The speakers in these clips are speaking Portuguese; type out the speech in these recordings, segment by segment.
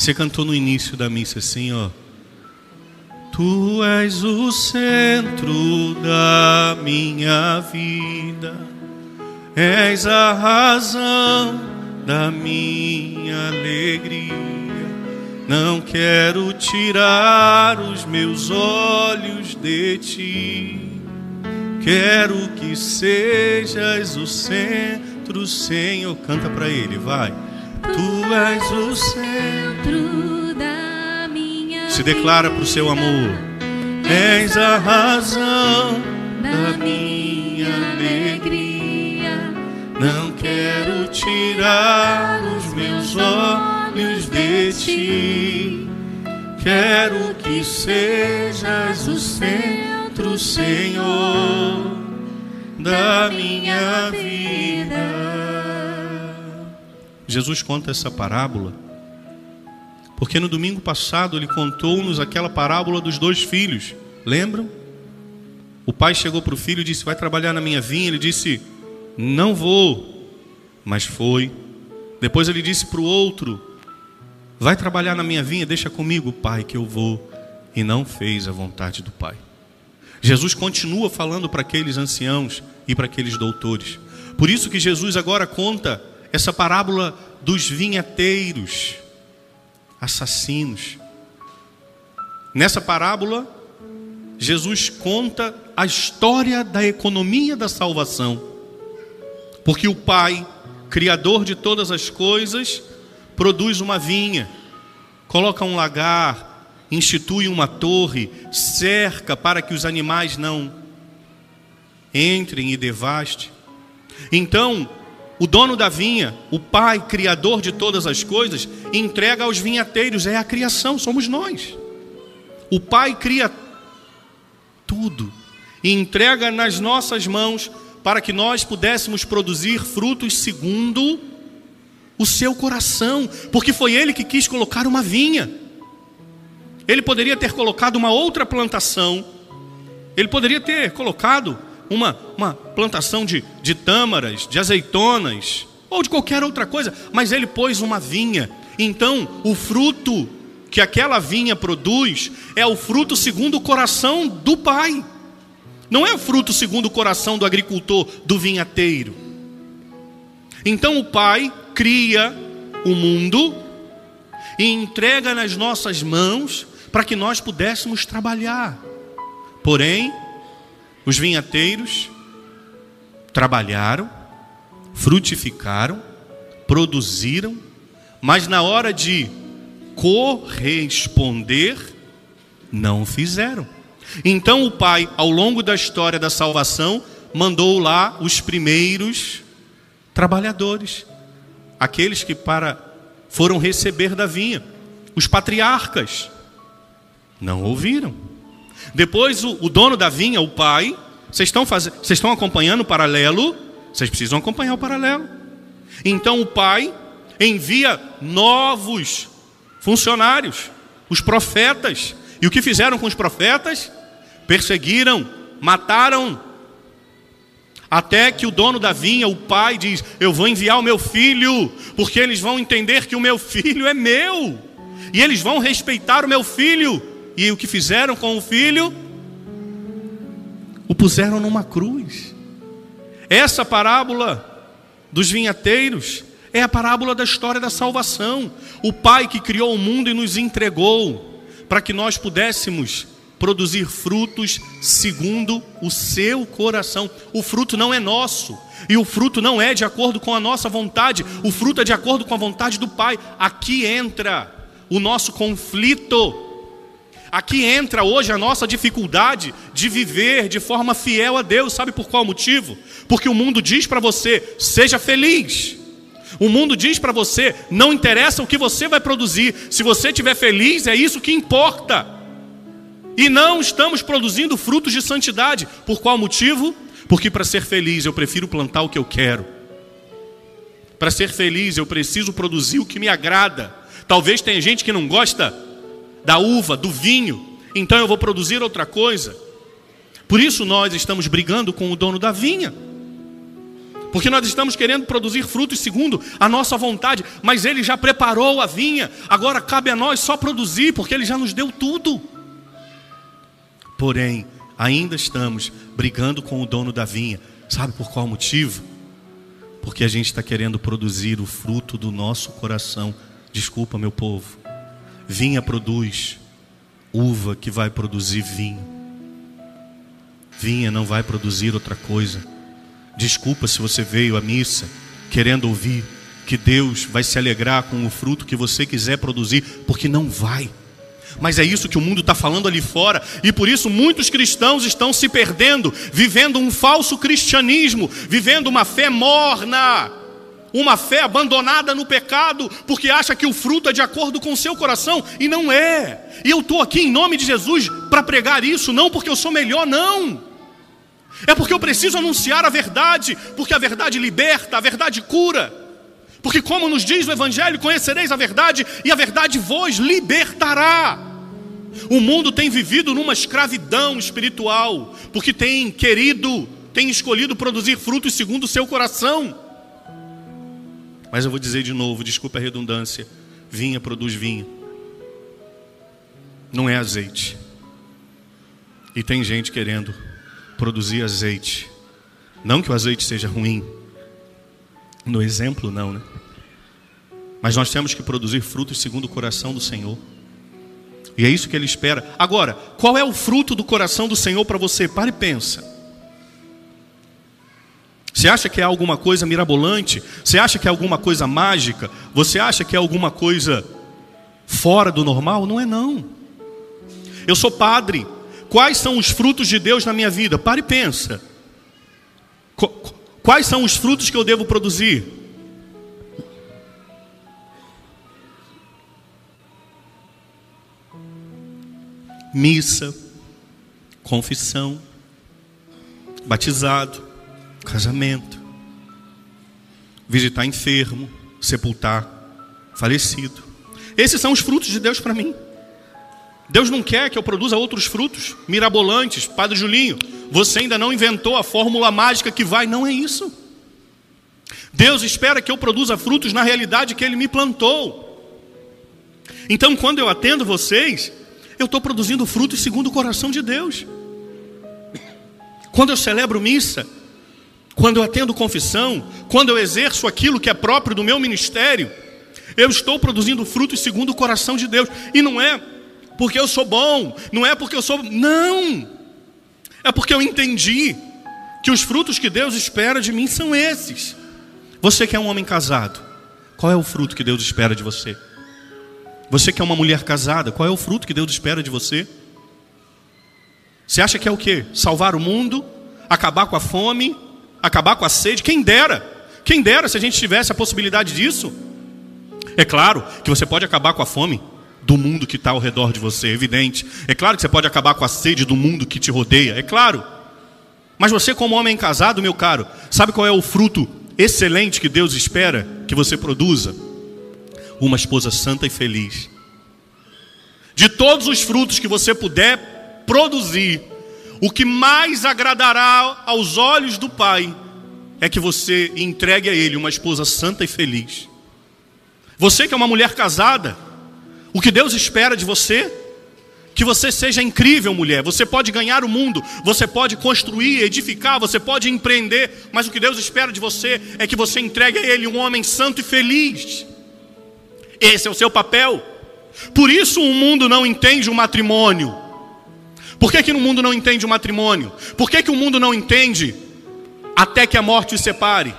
Você cantou no início da missa assim, ó. Tu és o centro da minha vida, és a razão da minha alegria. Não quero tirar os meus olhos de ti, quero que sejas o centro, Senhor. Canta para ele, vai. Tu és o centro Se declara para o seu amor. És a razão da minha alegria. Não quero tirar os meus olhos de ti. Quero que sejas o centro, Senhor, da minha vida. Jesus conta essa parábola porque no domingo passado ele contou-nos aquela parábola dos dois filhos. Lembram? O pai chegou para o filho e disse: Vai trabalhar na minha vinha. Ele disse: Não vou. Mas foi. Depois ele disse para o outro: Vai trabalhar na minha vinha, deixa comigo, pai, que eu vou. E não fez a vontade do pai. Jesus continua falando para aqueles anciãos e para aqueles doutores. Por isso que Jesus agora conta essa parábola dos vinheteiros, assassinos. Nessa parábola, Jesus conta a história da economia da salvação. Porque o Pai, Criador de todas as coisas, produz uma vinha, coloca um lagar, institui uma torre, cerca para que os animais não entrem e devastem. Então, o dono da vinha, o pai, criador de todas as coisas, entrega aos vinhateiros, é a criação, somos nós. O pai cria tudo e entrega nas nossas mãos para que nós pudéssemos produzir frutos segundo o seu coração, porque foi ele que quis colocar uma vinha. Ele poderia ter colocado uma outra plantação, ele poderia ter colocado uma, uma plantação de, de tâmaras, de azeitonas, ou de qualquer outra coisa, mas ele pôs uma vinha. Então, o fruto que aquela vinha produz é o fruto segundo o coração do pai. Não é o fruto segundo o coração do agricultor, do vinhateiro. Então o pai cria o mundo e entrega nas nossas mãos para que nós pudéssemos trabalhar. Porém, os vinhateiros trabalharam, frutificaram, produziram, mas na hora de corresponder, não fizeram. Então o Pai, ao longo da história da salvação, mandou lá os primeiros trabalhadores, aqueles que para foram receber da vinha, os patriarcas. Não ouviram. Depois o, o dono da vinha, o pai, vocês estão, fazendo, vocês estão acompanhando o paralelo? Vocês precisam acompanhar o paralelo. Então o pai envia novos funcionários, os profetas. E o que fizeram com os profetas? Perseguiram, mataram. Até que o dono da vinha, o pai, diz: Eu vou enviar o meu filho, porque eles vão entender que o meu filho é meu, e eles vão respeitar o meu filho. E o que fizeram com o filho? O puseram numa cruz. Essa parábola dos vinhateiros é a parábola da história da salvação. O Pai que criou o mundo e nos entregou para que nós pudéssemos produzir frutos segundo o seu coração. O fruto não é nosso, e o fruto não é de acordo com a nossa vontade, o fruto é de acordo com a vontade do Pai. Aqui entra o nosso conflito Aqui entra hoje a nossa dificuldade de viver de forma fiel a Deus. Sabe por qual motivo? Porque o mundo diz para você: seja feliz. O mundo diz para você: não interessa o que você vai produzir, se você estiver feliz, é isso que importa. E não estamos produzindo frutos de santidade. Por qual motivo? Porque para ser feliz eu prefiro plantar o que eu quero. Para ser feliz eu preciso produzir o que me agrada. Talvez tenha gente que não gosta da uva, do vinho, então eu vou produzir outra coisa. Por isso nós estamos brigando com o dono da vinha. Porque nós estamos querendo produzir frutos segundo a nossa vontade, mas Ele já preparou a vinha, agora cabe a nós só produzir, porque Ele já nos deu tudo. Porém, ainda estamos brigando com o dono da vinha, sabe por qual motivo? Porque a gente está querendo produzir o fruto do nosso coração. Desculpa, meu povo, vinha produz uva que vai produzir vinho, vinha não vai produzir outra coisa. Desculpa se você veio à missa querendo ouvir que Deus vai se alegrar com o fruto que você quiser produzir, porque não vai. Mas é isso que o mundo está falando ali fora, e por isso muitos cristãos estão se perdendo, vivendo um falso cristianismo, vivendo uma fé morna, uma fé abandonada no pecado, porque acha que o fruto é de acordo com o seu coração, e não é. E eu estou aqui em nome de Jesus para pregar isso, não porque eu sou melhor, não. É porque eu preciso anunciar a verdade, porque a verdade liberta, a verdade cura. Porque, como nos diz o Evangelho, conhecereis a verdade e a verdade vos libertará. O mundo tem vivido numa escravidão espiritual, porque tem querido, tem escolhido produzir frutos segundo o seu coração. Mas eu vou dizer de novo, desculpa a redundância: vinha produz vinho, não é azeite. E tem gente querendo produzir azeite. Não que o azeite seja ruim. No exemplo, não, né? Mas nós temos que produzir frutos segundo o coração do Senhor. E é isso que Ele espera. Agora, qual é o fruto do coração do Senhor para você? Pare e pensa. Você acha que é alguma coisa mirabolante? Você acha que é alguma coisa mágica? Você acha que é alguma coisa fora do normal? Não é não. Eu sou padre. Quais são os frutos de Deus na minha vida? Pare e pensa. Quais são os frutos que eu devo produzir? Missa, confissão, batizado, casamento, visitar enfermo, sepultar falecido. Esses são os frutos de Deus para mim. Deus não quer que eu produza outros frutos mirabolantes. Padre Julinho, você ainda não inventou a fórmula mágica que vai, não é isso. Deus espera que eu produza frutos na realidade que Ele me plantou. Então, quando eu atendo vocês, eu estou produzindo frutos segundo o coração de Deus. Quando eu celebro missa, quando eu atendo confissão, quando eu exerço aquilo que é próprio do meu ministério, eu estou produzindo frutos segundo o coração de Deus. E não é porque eu sou bom, não é porque eu sou. Não! É porque eu entendi que os frutos que Deus espera de mim são esses. Você que é um homem casado, qual é o fruto que Deus espera de você? Você que é uma mulher casada, qual é o fruto que Deus espera de você? Você acha que é o quê? Salvar o mundo, acabar com a fome, acabar com a sede? Quem dera! Quem dera se a gente tivesse a possibilidade disso? É claro que você pode acabar com a fome, do mundo que está ao redor de você, é evidente. É claro que você pode acabar com a sede do mundo que te rodeia, é claro. Mas você, como homem casado, meu caro, sabe qual é o fruto excelente que Deus espera que você produza? Uma esposa santa e feliz. De todos os frutos que você puder produzir, o que mais agradará aos olhos do Pai é que você entregue a Ele uma esposa santa e feliz. Você que é uma mulher casada, o que Deus espera de você? Que você seja incrível, mulher. Você pode ganhar o mundo, você pode construir, edificar, você pode empreender, mas o que Deus espera de você é que você entregue a Ele um homem santo e feliz. Esse é o seu papel. Por isso o mundo não entende o matrimônio. Por que, que o mundo não entende o matrimônio? Por que, que o mundo não entende até que a morte os separe?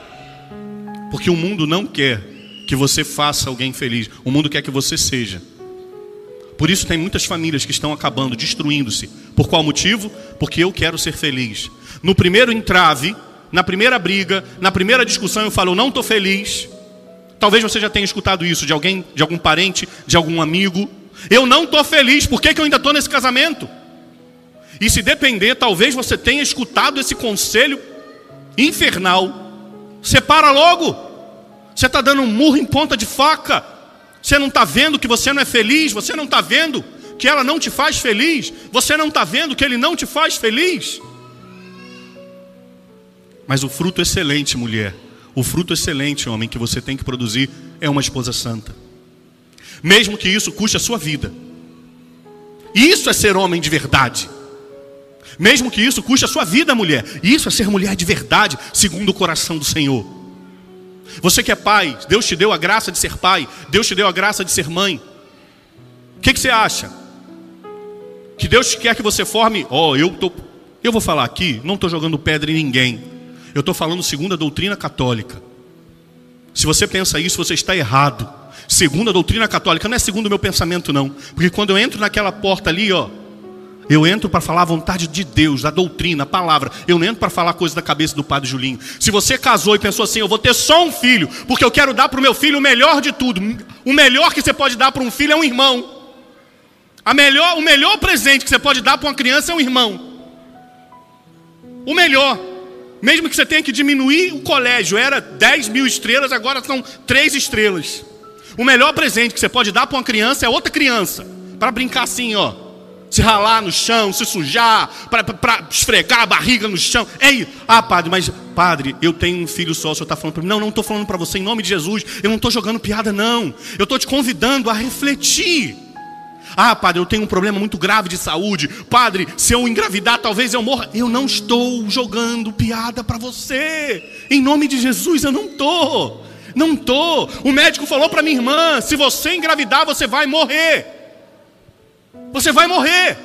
Porque o mundo não quer que você faça alguém feliz. O mundo quer que você seja. Por isso tem muitas famílias que estão acabando, destruindo-se. Por qual motivo? Porque eu quero ser feliz. No primeiro entrave, na primeira briga, na primeira discussão, eu falo, eu não estou feliz. Talvez você já tenha escutado isso de alguém, de algum parente, de algum amigo. Eu não estou feliz, por que, que eu ainda estou nesse casamento? E se depender, talvez você tenha escutado esse conselho infernal. Separa logo. Você está dando um murro em ponta de faca. Você não está vendo que você não é feliz? Você não está vendo que ela não te faz feliz? Você não está vendo que ele não te faz feliz? Mas o fruto excelente, mulher, o fruto excelente, homem, que você tem que produzir é uma esposa santa. Mesmo que isso custe a sua vida. Isso é ser homem de verdade. Mesmo que isso custe a sua vida, mulher. Isso é ser mulher de verdade, segundo o coração do Senhor. Você que é pai, Deus te deu a graça de ser pai, Deus te deu a graça de ser mãe. O que, que, você acha? Que Deus quer que você forme. Ó, oh, eu tô, eu vou falar aqui, não estou jogando pedra em ninguém. Eu estou falando segundo a doutrina católica. Se você pensa isso, você está errado. Segundo a doutrina católica, não é segundo o meu pensamento, não. Porque quando eu entro naquela porta ali, ó, eu entro para falar a vontade de Deus, a doutrina, a palavra. Eu não entro para falar coisa da cabeça do padre Julinho. Se você casou e pensou assim, eu vou ter só um filho, porque eu quero dar para o meu filho o melhor de tudo. O melhor que você pode dar para um filho é um irmão. A melhor, o melhor presente que você pode dar para uma criança é um irmão. O melhor. Mesmo que você tenha que diminuir o colégio, era 10 mil estrelas, agora são 3 estrelas. O melhor presente que você pode dar para uma criança é outra criança. Para brincar assim, ó. Se ralar no chão, se sujar, para esfregar a barriga no chão. Ei, ah, padre, mas, padre, eu tenho um filho só, o senhor está falando para mim. Não, não estou falando para você em nome de Jesus. Eu não estou jogando piada, não. Eu estou te convidando a refletir. Ah, padre, eu tenho um problema muito grave de saúde. Padre, se eu engravidar, talvez eu morra. Eu não estou jogando piada para você. Em nome de Jesus, eu não estou. Não estou. O médico falou para minha irmã: se você engravidar, você vai morrer. Você vai morrer.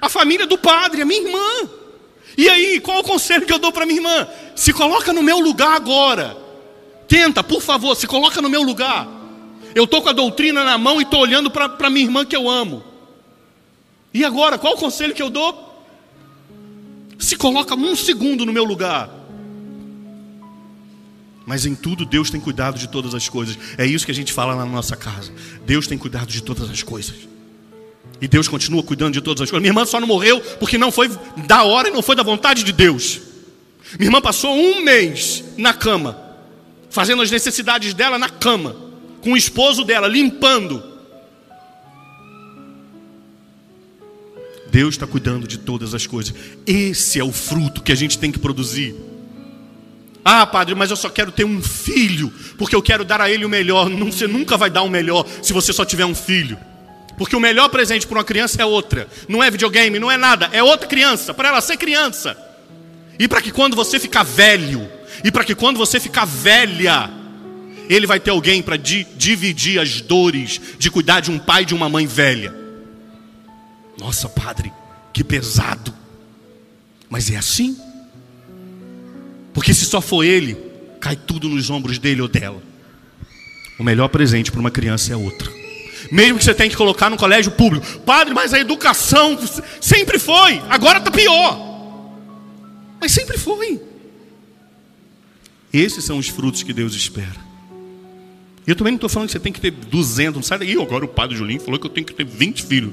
A família do padre, a minha irmã. E aí, qual o conselho que eu dou para minha irmã? Se coloca no meu lugar agora. Tenta, por favor, se coloca no meu lugar. Eu estou com a doutrina na mão e estou olhando para minha irmã que eu amo. E agora, qual o conselho que eu dou? Se coloca um segundo no meu lugar. Mas em tudo Deus tem cuidado de todas as coisas. É isso que a gente fala na nossa casa. Deus tem cuidado de todas as coisas. E Deus continua cuidando de todas as coisas. Minha irmã só não morreu porque não foi da hora e não foi da vontade de Deus. Minha irmã passou um mês na cama, fazendo as necessidades dela na cama com o esposo dela, limpando. Deus está cuidando de todas as coisas. Esse é o fruto que a gente tem que produzir. Ah, padre, mas eu só quero ter um filho, porque eu quero dar a ele o melhor. Não, você nunca vai dar o melhor se você só tiver um filho. Porque o melhor presente para uma criança é outra. Não é videogame, não é nada. É outra criança, para ela ser criança. E para que quando você ficar velho, e para que quando você ficar velha, ele vai ter alguém para di dividir as dores de cuidar de um pai e de uma mãe velha. Nossa, padre, que pesado. Mas é assim. Porque se só for ele, cai tudo nos ombros dele ou dela. O melhor presente para uma criança é outro. Mesmo que você tenha que colocar no colégio público. Padre, mas a educação sempre foi, agora está pior. Mas sempre foi. Esses são os frutos que Deus espera. Eu também não estou falando que você tem que ter 200, não sai daí, agora o padre Julinho falou que eu tenho que ter 20 filhos.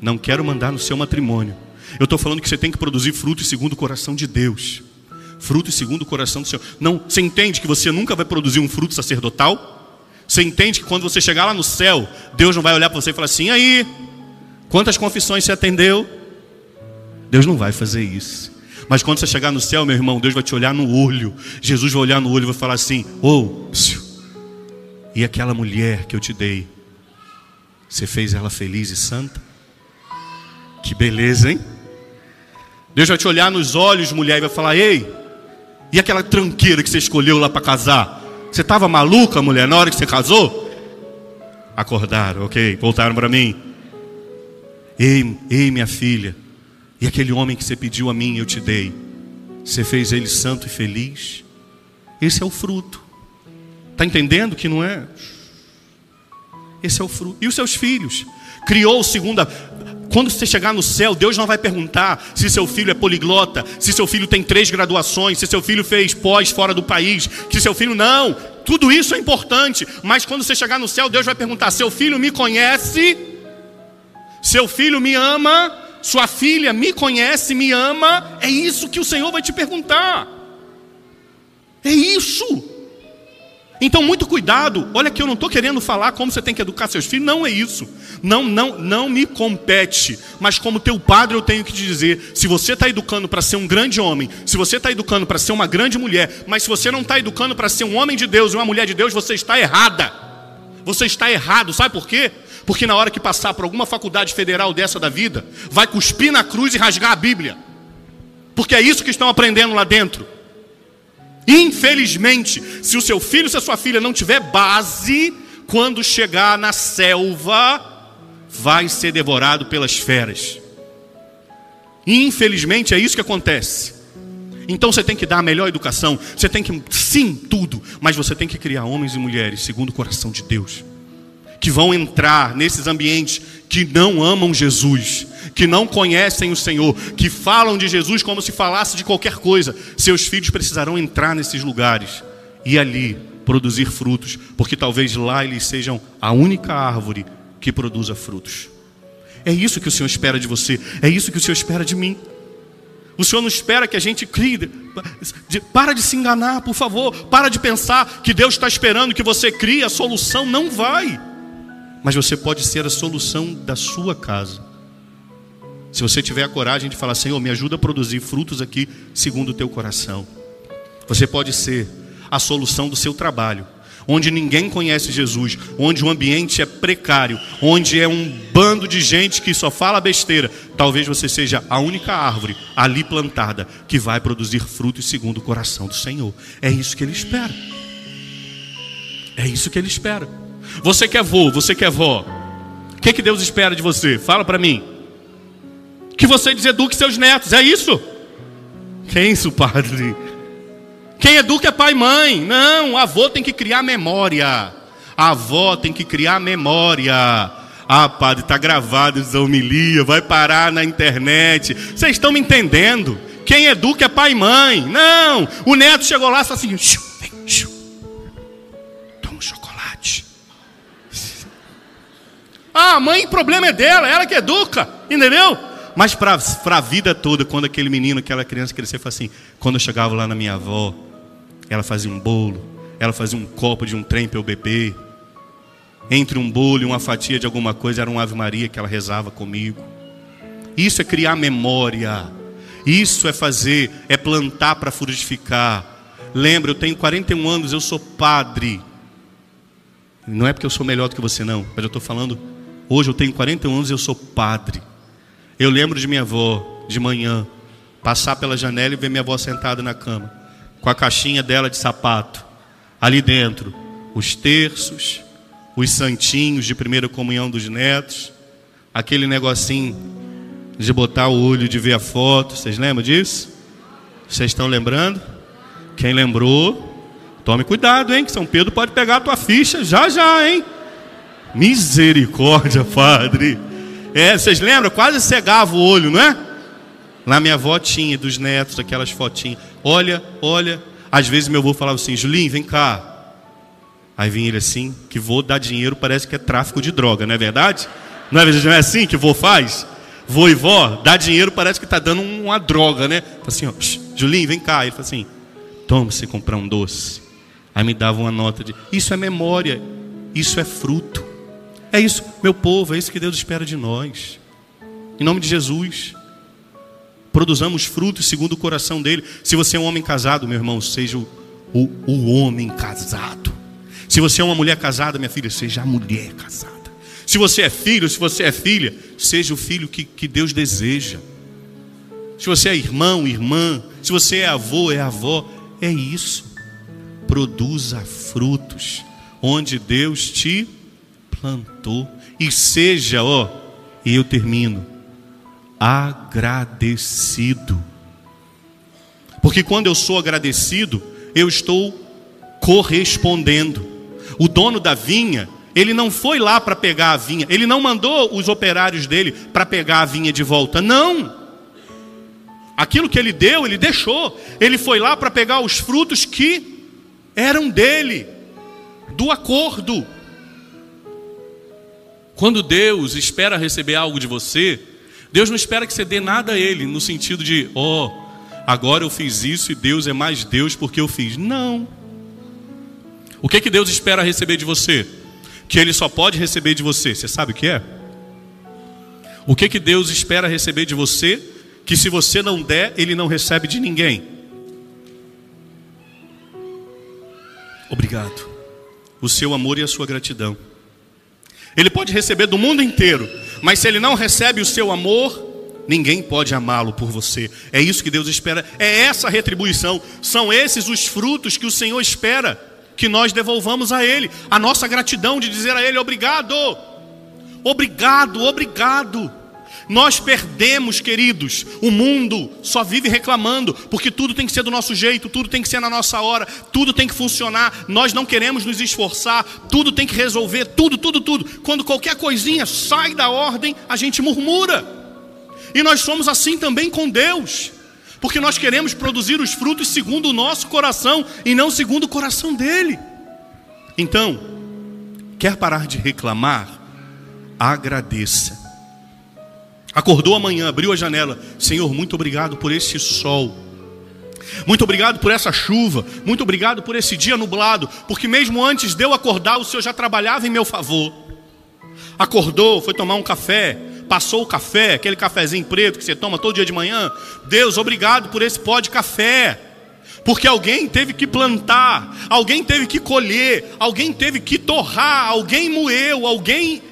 Não quero mandar no seu matrimônio. Eu estou falando que você tem que produzir frutos segundo o coração de Deus. Frutos segundo o coração do Senhor. Não, você entende que você nunca vai produzir um fruto sacerdotal? Você entende que quando você chegar lá no céu, Deus não vai olhar para você e falar assim: aí, quantas confissões você atendeu? Deus não vai fazer isso. Mas quando você chegar no céu, meu irmão, Deus vai te olhar no olho. Jesus vai olhar no olho e vai falar assim: ô, oh, e aquela mulher que eu te dei, você fez ela feliz e santa? Que beleza, hein? Deus vai te olhar nos olhos, mulher, e vai falar: Ei, e aquela tranqueira que você escolheu lá para casar? Você estava maluca, mulher, na hora que você casou? Acordaram, ok, voltaram para mim. Ei, ei, minha filha, e aquele homem que você pediu a mim, eu te dei. Você fez ele santo e feliz? Esse é o fruto. Está entendendo que não é? Esse é o fruto. E os seus filhos? Criou segunda. Quando você chegar no céu, Deus não vai perguntar se seu filho é poliglota, se seu filho tem três graduações, se seu filho fez pós fora do país, se seu filho não. Tudo isso é importante, mas quando você chegar no céu, Deus vai perguntar: seu filho me conhece? Seu filho me ama? Sua filha me conhece, me ama? É isso que o Senhor vai te perguntar. É isso. Então, muito cuidado. Olha que eu não estou querendo falar como você tem que educar seus filhos. Não é isso. Não, não, não me compete. Mas como teu padre, eu tenho que te dizer: se você está educando para ser um grande homem, se você está educando para ser uma grande mulher, mas se você não está educando para ser um homem de Deus e uma mulher de Deus, você está errada. Você está errado. Sabe por quê? Porque na hora que passar por alguma faculdade federal dessa da vida, vai cuspir na cruz e rasgar a Bíblia. Porque é isso que estão aprendendo lá dentro. Infelizmente, se o seu filho, se a sua filha não tiver base, quando chegar na selva, vai ser devorado pelas feras. Infelizmente é isso que acontece. Então você tem que dar a melhor educação, você tem que, sim, tudo, mas você tem que criar homens e mulheres segundo o coração de Deus, que vão entrar nesses ambientes que não amam Jesus, que não conhecem o Senhor, que falam de Jesus como se falasse de qualquer coisa. Seus filhos precisarão entrar nesses lugares e ali produzir frutos, porque talvez lá eles sejam a única árvore que produza frutos. É isso que o Senhor espera de você, é isso que o Senhor espera de mim. O Senhor não espera que a gente crie. Para de se enganar, por favor. Para de pensar que Deus está esperando que você crie a solução. Não vai. Mas você pode ser a solução da sua casa. Se você tiver a coragem de falar, Senhor, me ajuda a produzir frutos aqui segundo o teu coração. Você pode ser a solução do seu trabalho, onde ninguém conhece Jesus, onde o ambiente é precário, onde é um bando de gente que só fala besteira. Talvez você seja a única árvore ali plantada que vai produzir frutos segundo o coração do Senhor. É isso que ele espera. É isso que ele espera. Você que é vô, você que é vó, o que, que Deus espera de você? Fala para mim que você deseduque seus netos. É isso? Que é isso, padre? Quem educa é pai e mãe. Não, avô tem que criar memória. A avó tem que criar memória. Ah, padre, está gravado essa homilia, vai parar na internet. Vocês estão me entendendo? Quem educa é pai e mãe. Não, o neto chegou lá só assim, Ah, a mãe, o problema é dela, ela que educa, entendeu? Mas para a vida toda, quando aquele menino, aquela criança crescer, foi assim: quando eu chegava lá na minha avó, ela fazia um bolo, ela fazia um copo de um trem para eu beber. Entre um bolo e uma fatia de alguma coisa, era uma Ave Maria que ela rezava comigo. Isso é criar memória. Isso é fazer, é plantar para frutificar. Lembra, eu tenho 41 anos, eu sou padre. Não é porque eu sou melhor do que você, não, mas eu estou falando, hoje eu tenho 41 anos e eu sou padre. Eu lembro de minha avó, de manhã, passar pela janela e ver minha avó sentada na cama, com a caixinha dela de sapato. Ali dentro, os terços, os santinhos de primeira comunhão dos netos, aquele negocinho de botar o olho de ver a foto. Vocês lembram disso? Vocês estão lembrando? Quem lembrou, tome cuidado, hein? Que São Pedro pode pegar a tua ficha já já, hein? Misericórdia, Padre. É, vocês lembram? Quase cegava o olho, não é? Lá minha avó tinha dos netos aquelas fotinhas. Olha, olha. Às vezes meu avô falava assim: Julinho, vem cá. Aí vinha ele assim: que vou dar dinheiro parece que é tráfico de droga, não é verdade? Não é, não é assim que vô faz? Vô e vó, dá dinheiro parece que está dando uma droga, né? Fala assim: ó, Julinho, vem cá. Ele fala assim: toma você comprar um doce. Aí me dava uma nota de: isso é memória, isso é fruto. É isso, meu povo, é isso que Deus espera de nós. Em nome de Jesus. Produzamos frutos segundo o coração dele. Se você é um homem casado, meu irmão, seja o, o, o homem casado. Se você é uma mulher casada, minha filha, seja a mulher casada. Se você é filho, se você é filha, seja o filho que, que Deus deseja. Se você é irmão, irmã, se você é avô, é avó, é isso. Produza frutos onde Deus te plantou. E seja, ó, e eu termino, agradecido. Porque quando eu sou agradecido, eu estou correspondendo. O dono da vinha, ele não foi lá para pegar a vinha, ele não mandou os operários dele para pegar a vinha de volta, não. Aquilo que ele deu, ele deixou. Ele foi lá para pegar os frutos que eram dele, do acordo. Quando Deus espera receber algo de você, Deus não espera que você dê nada a Ele, no sentido de, ó, oh, agora eu fiz isso e Deus é mais Deus porque eu fiz. Não. O que, que Deus espera receber de você? Que Ele só pode receber de você. Você sabe o que é? O que, que Deus espera receber de você? Que se você não der, Ele não recebe de ninguém. Obrigado. O seu amor e a sua gratidão. Ele pode receber do mundo inteiro, mas se ele não recebe o seu amor, ninguém pode amá-lo por você. É isso que Deus espera, é essa retribuição, são esses os frutos que o Senhor espera que nós devolvamos a Ele, a nossa gratidão de dizer a Ele obrigado, obrigado, obrigado. Nós perdemos, queridos. O mundo só vive reclamando, porque tudo tem que ser do nosso jeito, tudo tem que ser na nossa hora, tudo tem que funcionar. Nós não queremos nos esforçar, tudo tem que resolver, tudo, tudo, tudo. Quando qualquer coisinha sai da ordem, a gente murmura. E nós somos assim também com Deus, porque nós queremos produzir os frutos segundo o nosso coração e não segundo o coração dele. Então, quer parar de reclamar? Agradeça. Acordou amanhã, abriu a janela. Senhor, muito obrigado por esse sol. Muito obrigado por essa chuva. Muito obrigado por esse dia nublado. Porque mesmo antes de eu acordar, o Senhor já trabalhava em meu favor. Acordou, foi tomar um café. Passou o café, aquele cafezinho preto que você toma todo dia de manhã. Deus, obrigado por esse pó de café. Porque alguém teve que plantar, alguém teve que colher, alguém teve que torrar, alguém moeu, alguém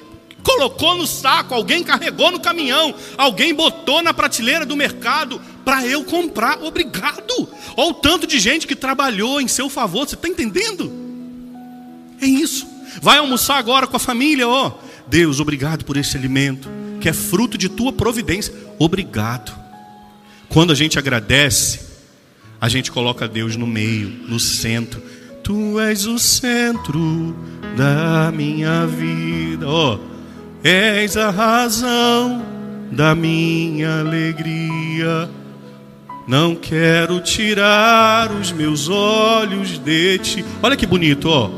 colocou no saco, alguém carregou no caminhão, alguém botou na prateleira do mercado para eu comprar. Obrigado. Olha o tanto de gente que trabalhou em seu favor. Você está entendendo? É isso. Vai almoçar agora com a família, ó. Deus, obrigado por esse alimento que é fruto de tua providência. Obrigado. Quando a gente agradece, a gente coloca Deus no meio, no centro. Tu és o centro da minha vida. Ó, És a razão da minha alegria. Não quero tirar os meus olhos de ti. Olha que bonito, ó.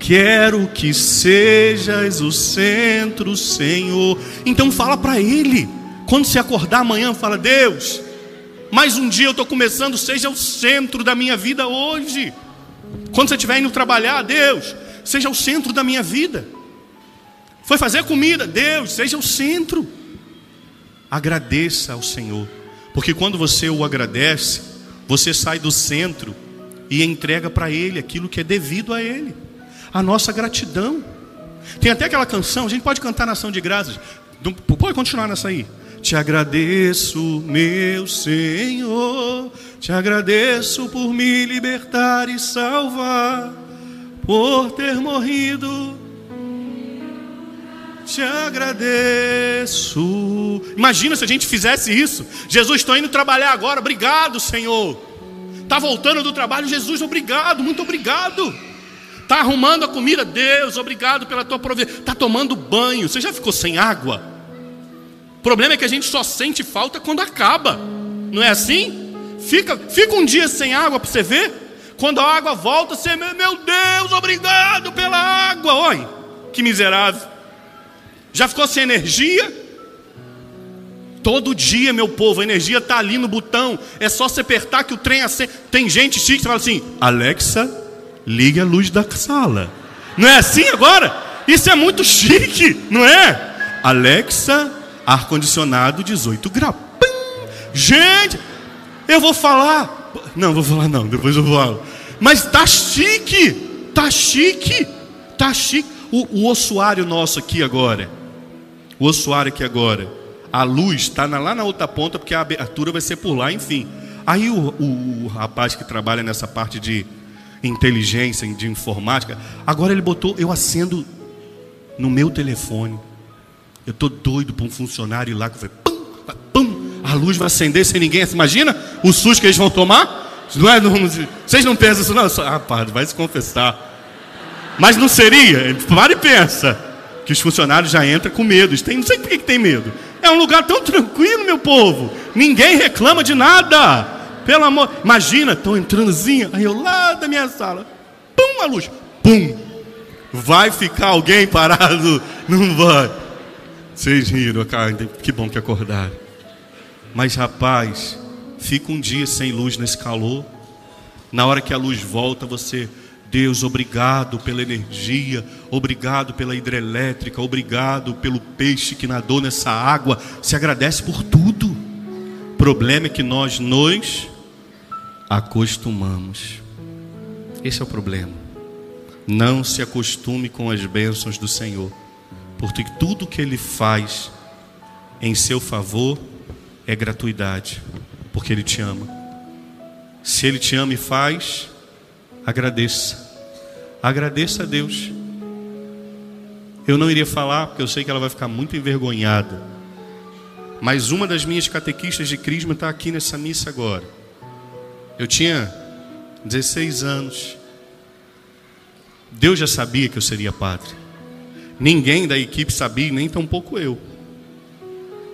Quero que sejas o centro, Senhor. Então fala para ele. Quando se acordar amanhã, fala: Deus, mais um dia eu estou começando, seja o centro da minha vida hoje. Quando você estiver indo trabalhar, Deus, seja o centro da minha vida. Foi fazer comida. Deus, seja o centro. Agradeça ao Senhor. Porque quando você o agradece, você sai do centro e entrega para Ele aquilo que é devido a Ele. A nossa gratidão. Tem até aquela canção, a gente pode cantar na ação de graças. Pode continuar nessa aí. Te agradeço, meu Senhor. Te agradeço por me libertar e salvar, por ter morrido te agradeço. Imagina se a gente fizesse isso. Jesus, estou indo trabalhar agora, obrigado, Senhor. Está voltando do trabalho, Jesus, obrigado, muito obrigado. Está arrumando a comida, Deus, obrigado pela tua providência. Está tomando banho, você já ficou sem água? O problema é que a gente só sente falta quando acaba, não é assim? Fica, fica um dia sem água para você ver. Quando a água volta, você, meu Deus, obrigado pela água. Olha, que miserável. Já ficou sem energia? Todo dia, meu povo, a energia está ali no botão. É só você apertar que o trem acende. Tem gente chique que fala assim: Alexa, ligue a luz da sala. Não é assim agora? Isso é muito chique, não é? Alexa, ar-condicionado 18 graus. Gente, eu vou falar. Não, vou falar não, depois eu falo. Mas tá chique, tá chique, tá chique. O, o ossuário nosso aqui agora o ossuário aqui agora. A luz está lá na outra ponta, porque a abertura vai ser por lá, enfim. Aí o, o, o rapaz que trabalha nessa parte de inteligência, de informática, agora ele botou, eu acendo no meu telefone. Eu estou doido para um funcionário ir lá que vai pum, pum, a luz vai acender sem ninguém. Você imagina o susto que eles vão tomar? Não é, não, vocês não pensam isso, não? Ah, padre, vai se confessar. Mas não seria? Para e pensa que os funcionários já entram com medo. Tem, não sei por que tem medo. É um lugar tão tranquilo, meu povo. Ninguém reclama de nada. Pelo amor. Imagina, estão entrandozinho, aí eu lá da minha sala. Pum, a luz. Pum. Vai ficar alguém parado? Não vai. Vocês riram, cara. Que bom que acordaram. Mas, rapaz, fica um dia sem luz nesse calor. Na hora que a luz volta, você Deus, obrigado pela energia, obrigado pela hidrelétrica, obrigado pelo peixe que nadou nessa água. Se agradece por tudo. O problema é que nós nos acostumamos. Esse é o problema. Não se acostume com as bênçãos do Senhor, porque tudo que Ele faz em seu favor é gratuidade, porque Ele te ama. Se Ele te ama e faz, agradeça. Agradeça a Deus. Eu não iria falar, porque eu sei que ela vai ficar muito envergonhada. Mas uma das minhas catequistas de Crisma está aqui nessa missa agora. Eu tinha 16 anos. Deus já sabia que eu seria padre. Ninguém da equipe sabia, nem tampouco eu.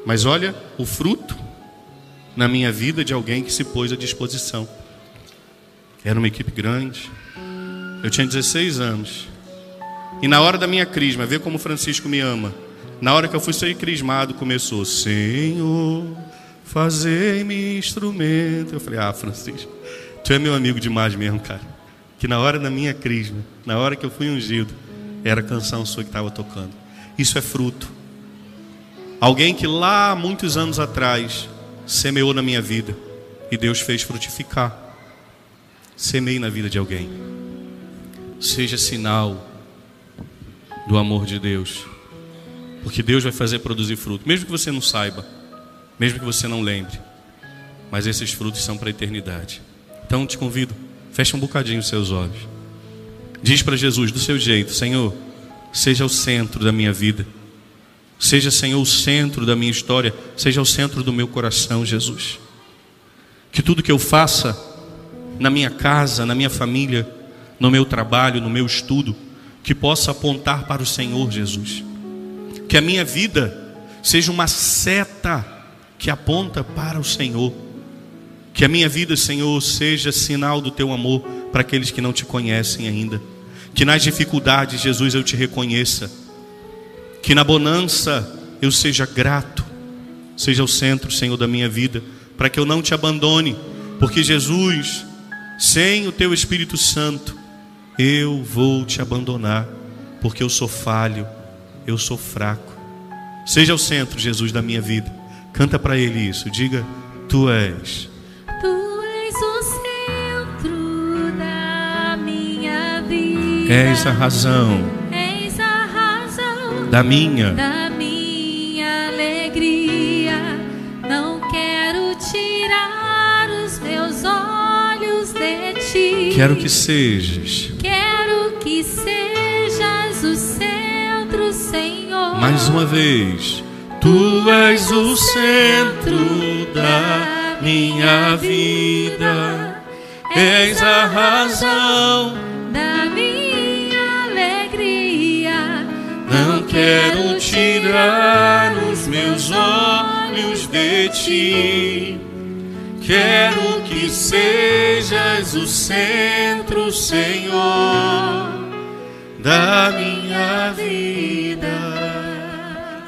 Mas olha o fruto na minha vida de alguém que se pôs à disposição. Era uma equipe grande. Eu tinha 16 anos. E na hora da minha crisma, vê como Francisco me ama. Na hora que eu fui ser crismado, começou: Senhor, fazei-me instrumento. Eu falei: Ah, Francisco, tu é meu amigo demais mesmo, cara. Que na hora da minha crisma, na hora que eu fui ungido, era a canção sua que estava tocando. Isso é fruto. Alguém que lá muitos anos atrás semeou na minha vida e Deus fez frutificar. Semeie na vida de alguém. Seja sinal do amor de Deus. Porque Deus vai fazer produzir fruto, mesmo que você não saiba, mesmo que você não lembre. Mas esses frutos são para a eternidade. Então te convido, feche um bocadinho os seus olhos. Diz para Jesus do seu jeito: Senhor, seja o centro da minha vida. Seja, Senhor, o centro da minha história, seja o centro do meu coração, Jesus. Que tudo que eu faça na minha casa, na minha família, no meu trabalho, no meu estudo, que possa apontar para o Senhor Jesus. Que a minha vida seja uma seta que aponta para o Senhor. Que a minha vida, Senhor, seja sinal do teu amor para aqueles que não te conhecem ainda. Que nas dificuldades, Jesus, eu te reconheça que na bonança eu seja grato, seja o centro, Senhor, da minha vida, para que eu não te abandone, porque Jesus, sem o teu Espírito Santo, eu vou te abandonar, porque eu sou falho, eu sou fraco. Seja o centro, Jesus, da minha vida. Canta para Ele isso, diga: Tu és. Tu és o centro da minha vida. És a razão da minha, da Quero que sejas. Quero que sejas o centro, Senhor. Mais uma vez. Tu és o centro da minha vida. És a razão quero tirar os meus olhos de ti. Quero que sejas o centro, Senhor, da minha vida.